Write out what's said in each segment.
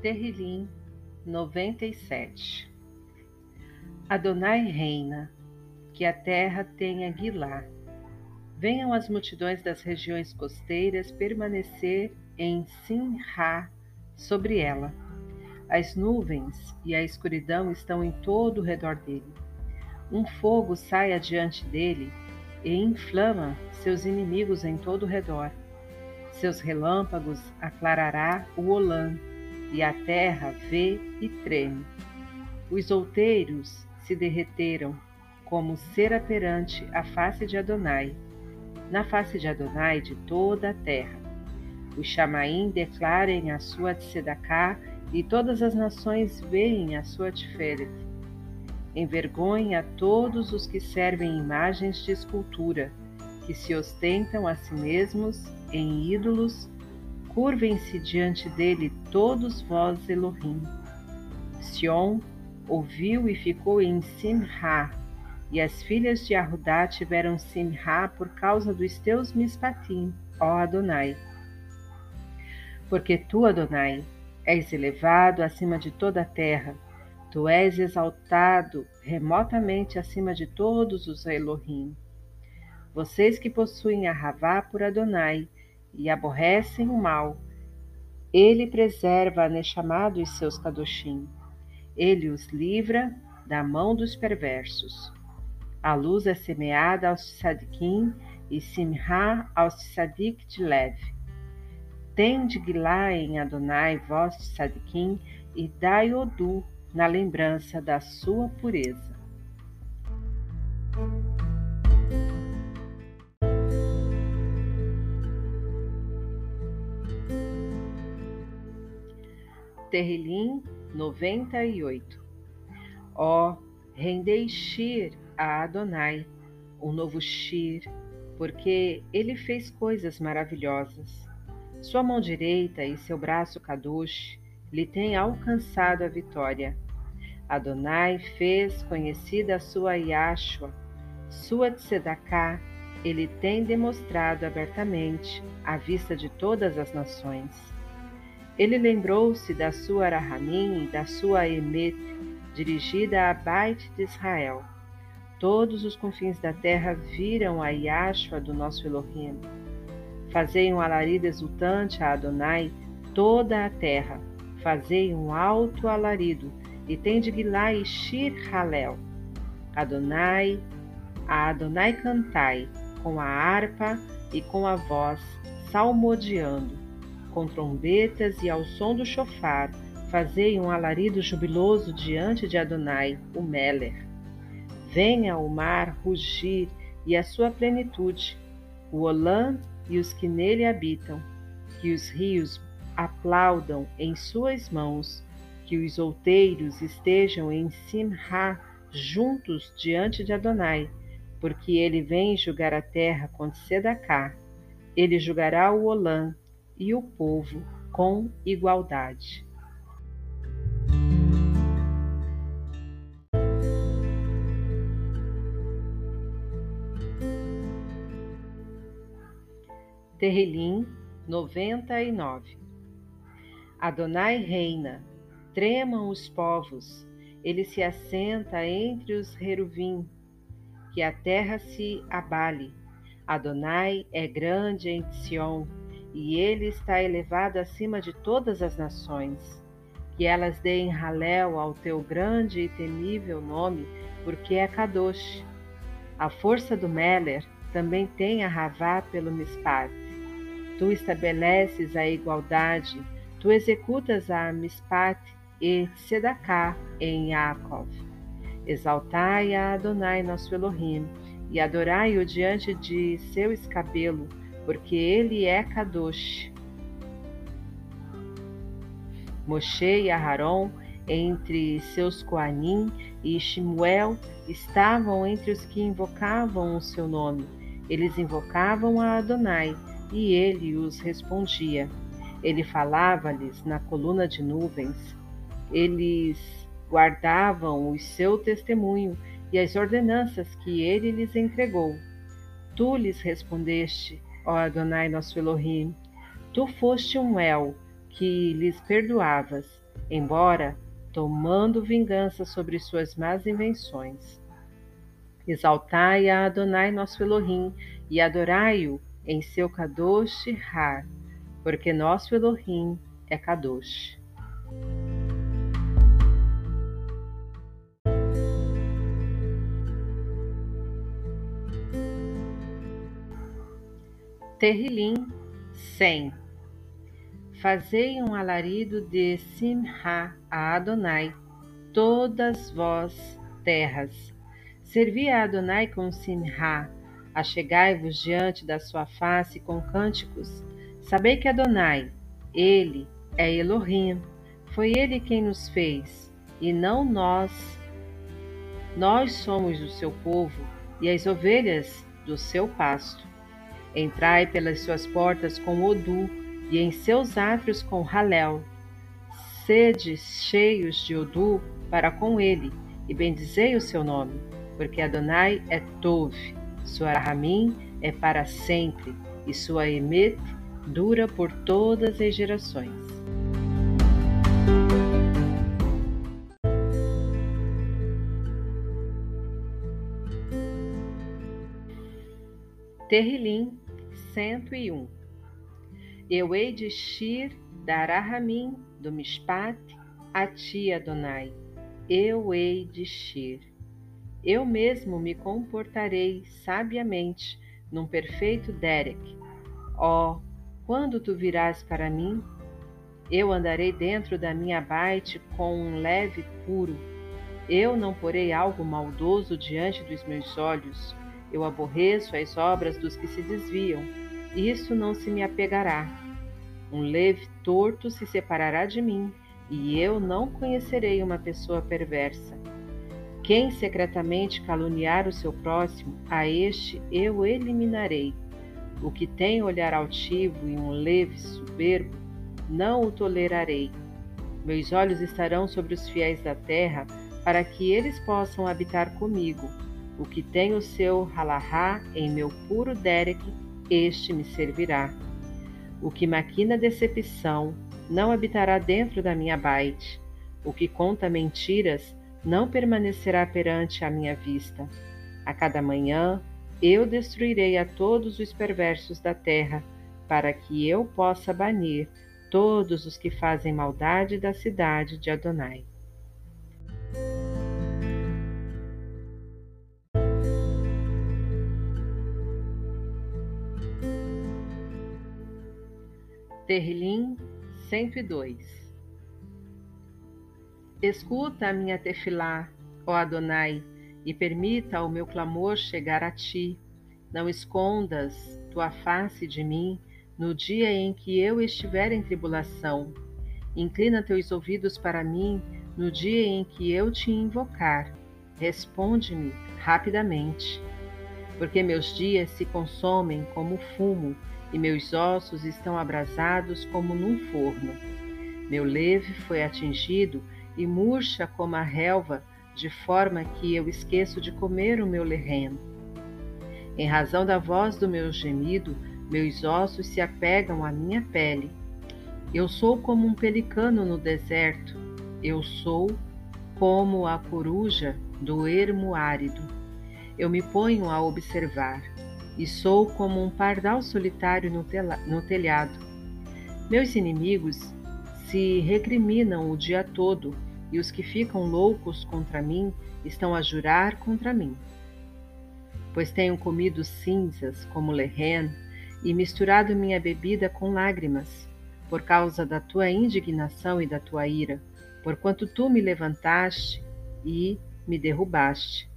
Terrilim 97 Adonai reina, que a terra tenha Guilá. Venham as multidões das regiões costeiras permanecer em Sinra sobre ela. As nuvens e a escuridão estão em todo o redor dele. Um fogo sai adiante dele e inflama seus inimigos em todo o redor. Seus relâmpagos aclarará o Olã, e a terra vê e treme. Os outeiros se derreteram, como cera perante a face de Adonai, na face de Adonai de toda a terra. Os Chamaim declarem a sua tzedakah e todas as nações veem a sua tiferet. Envergonha todos os que servem imagens de escultura, que se ostentam a si mesmos em ídolos, curvem-se diante dele todos vós, Elohim. Sion ouviu e ficou em Simha, e as filhas de Arudá tiveram Simha por causa dos teus mispatim, ó Adonai. Porque tu, Adonai, és elevado acima de toda a terra, tu és exaltado remotamente acima de todos os Elohim. Vocês que possuem a Ravá por Adonai e aborrecem o mal, ele preserva a Nechamá dos seus Kadoshim. Ele os livra da mão dos perversos. A luz é semeada aos tzadikim e simha aos tzadik de leve. Tende Gilá em Adonai, vós tzadikim, e dai odu na lembrança da sua pureza. Terrilim 98 Ó, rendei Shir a Adonai, um novo Shir, porque ele fez coisas maravilhosas. Sua mão direita e seu braço Kadosh lhe têm alcançado a vitória. Adonai fez conhecida a sua Yashua, sua Tzedaká, ele tem demonstrado abertamente à vista de todas as nações. Ele lembrou-se da sua Arahamim e da sua Emet, dirigida a Bait de Israel. Todos os confins da terra viram a Yashua do nosso Elohim. Fazei um alarido exultante a Adonai, toda a terra. Fazei um alto alarido, e tende Gilá e Shir Halel. Adonai, a Adonai cantai, com a harpa e com a voz, salmodiando, com trombetas e ao som do chofar, fazei um alarido jubiloso diante de Adonai, o Meler. Venha o mar rugir e a sua plenitude, o Olã e os que nele habitam, que os rios aplaudam em suas mãos, que os outeiros estejam em Simha juntos diante de Adonai, porque ele vem julgar a terra com Sedacá. Ele julgará o Olã e o povo com igualdade. Terrilim 99 Adonai reina, tremam os povos, ele se assenta entre os heruvim, que a terra se abale. Adonai é grande em Sion, e ele está elevado acima de todas as nações. Que elas deem Halel ao teu grande e temível nome, porque é Kadosh. A força do Meller também tem a Ravá pelo Mispat. Tu estabeleces a igualdade, tu executas a Mispat e Sedaká em Yaakov. Exaltai a Adonai nosso Elohim e adorai-o diante de seu escabelo, porque ele é Kadosh. Moshe e Aharon, entre seus Coanim e Shimuel, estavam entre os que invocavam o seu nome. Eles invocavam a Adonai e ele os respondia. Ele falava-lhes na coluna de nuvens. Eles guardavam o seu testemunho e as ordenanças que ele lhes entregou. Tu lhes respondeste, ó Adonai nosso Elohim. Tu foste um El que lhes perdoavas. embora tomando vingança sobre suas más invenções. Exaltai a Adonai nosso Elohim e adorai-o em seu Kadosh Har, porque nosso Elohim é Kadosh. Terrilim 100 Fazei um alarido de Simha a Adonai, todas vós terras. Servi a Adonai com Simha, achegai-vos diante da sua face com cânticos. Sabei que Adonai, ele é Elohim, foi ele quem nos fez, e não nós. Nós somos o seu povo e as ovelhas do seu pasto. Entrai pelas suas portas com Odu, e em seus átrios com Halel. Sede cheios de Odu para com ele, e bendizei o seu nome, porque Adonai é Tov, sua Rahamim é para sempre, e sua Emet dura por todas as gerações. Terrilim 101 Eu hei de Shir dar a do Mishpat a ti, Adonai. Eu hei de Shir. Eu mesmo me comportarei sabiamente num perfeito Derek. Ó, oh, quando tu virás para mim, eu andarei dentro da minha baite com um leve puro. Eu não porei algo maldoso diante dos meus olhos. Eu aborreço as obras dos que se desviam. Isso não se me apegará. Um leve torto se separará de mim, e eu não conhecerei uma pessoa perversa. Quem secretamente caluniar o seu próximo, a este eu eliminarei. O que tem olhar altivo e um leve soberbo, não o tolerarei. Meus olhos estarão sobre os fiéis da terra, para que eles possam habitar comigo o que tem o seu halahá em meu puro derek, este me servirá. O que maquina decepção não habitará dentro da minha baite. O que conta mentiras não permanecerá perante a minha vista. A cada manhã eu destruirei a todos os perversos da terra, para que eu possa banir todos os que fazem maldade da cidade de Adonai. Terrilim 102 Escuta a minha tefilá, ó Adonai, e permita ao meu clamor chegar a ti. Não escondas tua face de mim no dia em que eu estiver em tribulação. Inclina teus ouvidos para mim no dia em que eu te invocar. Responde-me rapidamente, porque meus dias se consomem como fumo e meus ossos estão abrasados como num forno. Meu leve foi atingido e murcha como a relva, de forma que eu esqueço de comer o meu lerreno. Em razão da voz do meu gemido, meus ossos se apegam à minha pele. Eu sou como um pelicano no deserto, eu sou como a coruja do ermo árido. Eu me ponho a observar e sou como um pardal solitário no, no telhado. Meus inimigos se recriminam o dia todo, e os que ficam loucos contra mim estão a jurar contra mim. Pois tenho comido cinzas como lerren e misturado minha bebida com lágrimas, por causa da tua indignação e da tua ira, porquanto tu me levantaste e me derrubaste.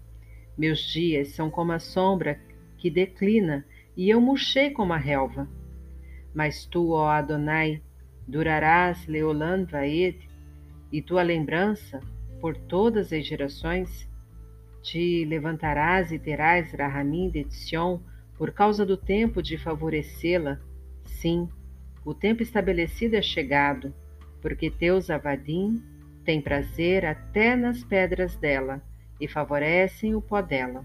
Meus dias são como a sombra que declina, e eu murchei como a relva. Mas tu, ó Adonai, durarás Leolan Vaed, e tua lembrança por todas as gerações? Te levantarás e terás Rahamim de Sion por causa do tempo de favorecê-la. Sim, o tempo estabelecido é chegado, porque teus avadim têm prazer até nas pedras dela e favorecem o pó dela.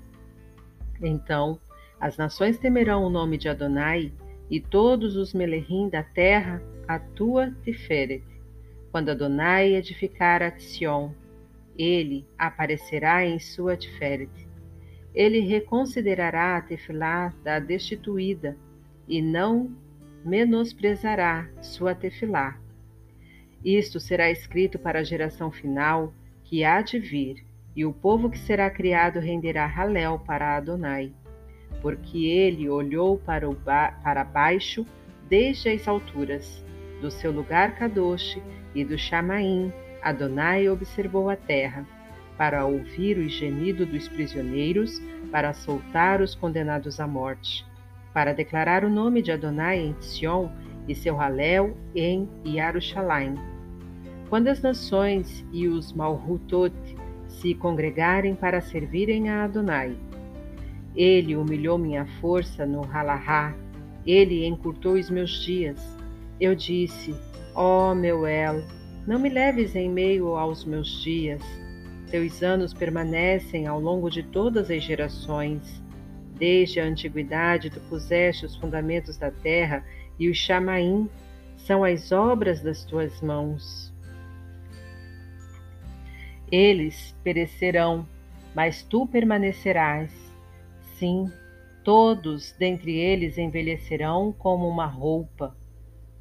Então as nações temerão o nome de Adonai, e todos os Melehim da terra a tua Tiferet. quando Adonai edificar a Sion, ele aparecerá em sua Tiferet. Ele reconsiderará a tefilá da destituída e não menosprezará sua tefilá. Isto será escrito para a geração final que há de vir, e o povo que será criado renderá Halel para Adonai, porque ele olhou para, ba para baixo desde as alturas, do seu lugar Kadosh e do Chamaim, Adonai observou a terra, para ouvir o gemido dos prisioneiros, para soltar os condenados à morte, para declarar o nome de Adonai em Sion e seu Halel em Yarushalayim. Quando as nações e os Malhutot se congregarem para servirem a Adonai, ele humilhou minha força no Halahá, ele encurtou os meus dias. Eu disse: Ó oh, meu El, não me leves em meio aos meus dias. Teus anos permanecem ao longo de todas as gerações. Desde a antiguidade tu puseste os fundamentos da terra e os chamaim são as obras das tuas mãos. Eles perecerão, mas tu permanecerás. Sim, todos dentre eles envelhecerão como uma roupa.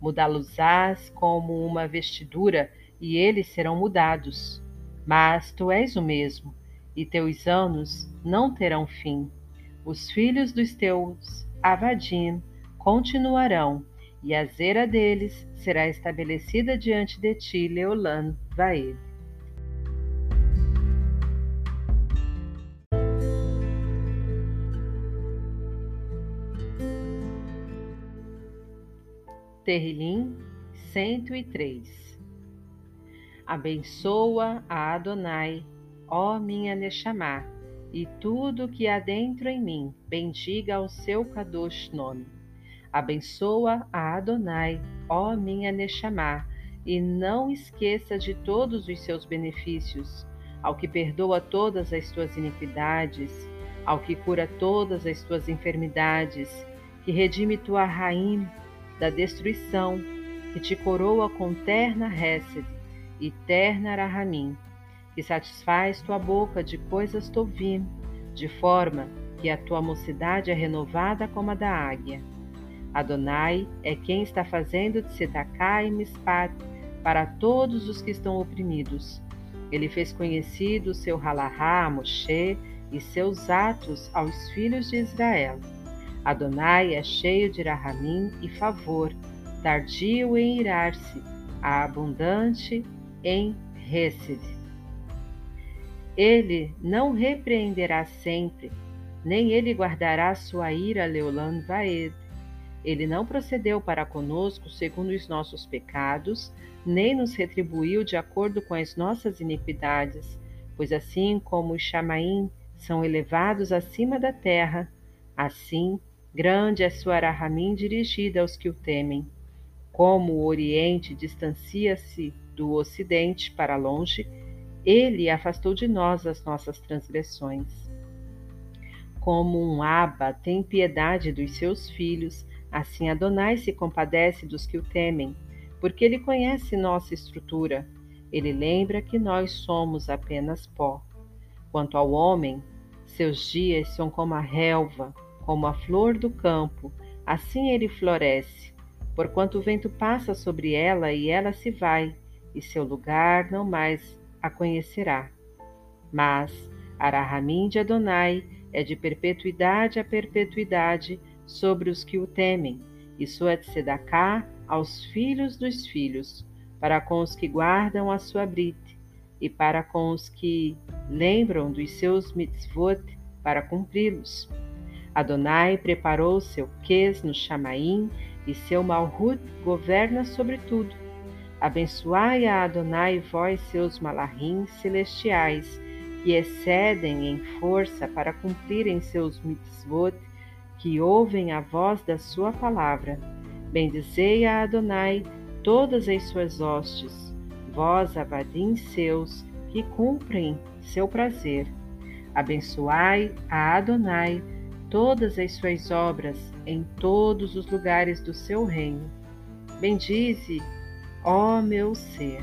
Mudá-los-ás como uma vestidura, e eles serão mudados. Mas tu és o mesmo, e teus anos não terão fim. Os filhos dos teus Avadim continuarão, e a zera deles será estabelecida diante de ti, Leolan Vaed. Terrilim 103 Abençoa a Adonai, ó minha Neshama, e tudo que há dentro em mim, bendiga ao seu Kadosh nome. Abençoa a Adonai, ó minha Neshama, e não esqueça de todos os seus benefícios, ao que perdoa todas as tuas iniquidades, ao que cura todas as tuas enfermidades, que redime tua rainha da destruição, que te coroa com terna Hesed e terna Rahamim, que satisfaz tua boca de coisas tovim, de forma que a tua mocidade é renovada como a da águia. Adonai é quem está fazendo de Sedacá e Mispat para todos os que estão oprimidos. Ele fez conhecido o seu halahá a Moshe e seus atos aos filhos de Israel. Adonai é cheio de rahamim e favor, tardio em irar-se, abundante em Hesed. Ele não repreenderá sempre, nem ele guardará sua ira Leolan Vaed. Ele não procedeu para conosco segundo os nossos pecados, nem nos retribuiu de acordo com as nossas iniquidades, pois assim como os chamaim são elevados acima da terra, assim Grande é sua Arahamim dirigida aos que o temem. Como o Oriente distancia-se do Ocidente para longe, ele afastou de nós as nossas transgressões. Como um Aba tem piedade dos seus filhos, assim Adonai se compadece dos que o temem, porque ele conhece nossa estrutura. Ele lembra que nós somos apenas pó. Quanto ao homem, seus dias são como a relva, como a flor do campo, assim ele floresce, porquanto o vento passa sobre ela e ela se vai, e seu lugar não mais a conhecerá. Mas Arahamim de Adonai é de perpetuidade a perpetuidade sobre os que o temem, e sua tzedakah aos filhos dos filhos, para com os que guardam a sua brite, e para com os que lembram dos seus mitzvot para cumpri-los. Adonai preparou seu ques no Chamaim e seu Malhut governa sobre tudo. Abençoai a Adonai vós seus malahim celestiais, que excedem em força para cumprirem seus mitzvot, que ouvem a voz da sua palavra. Bendizei a Adonai todas as suas hostes, vós avadim seus, que cumprem seu prazer. Abençoai a Adonai, todas as suas obras em todos os lugares do seu reino. Bendize, ó meu ser.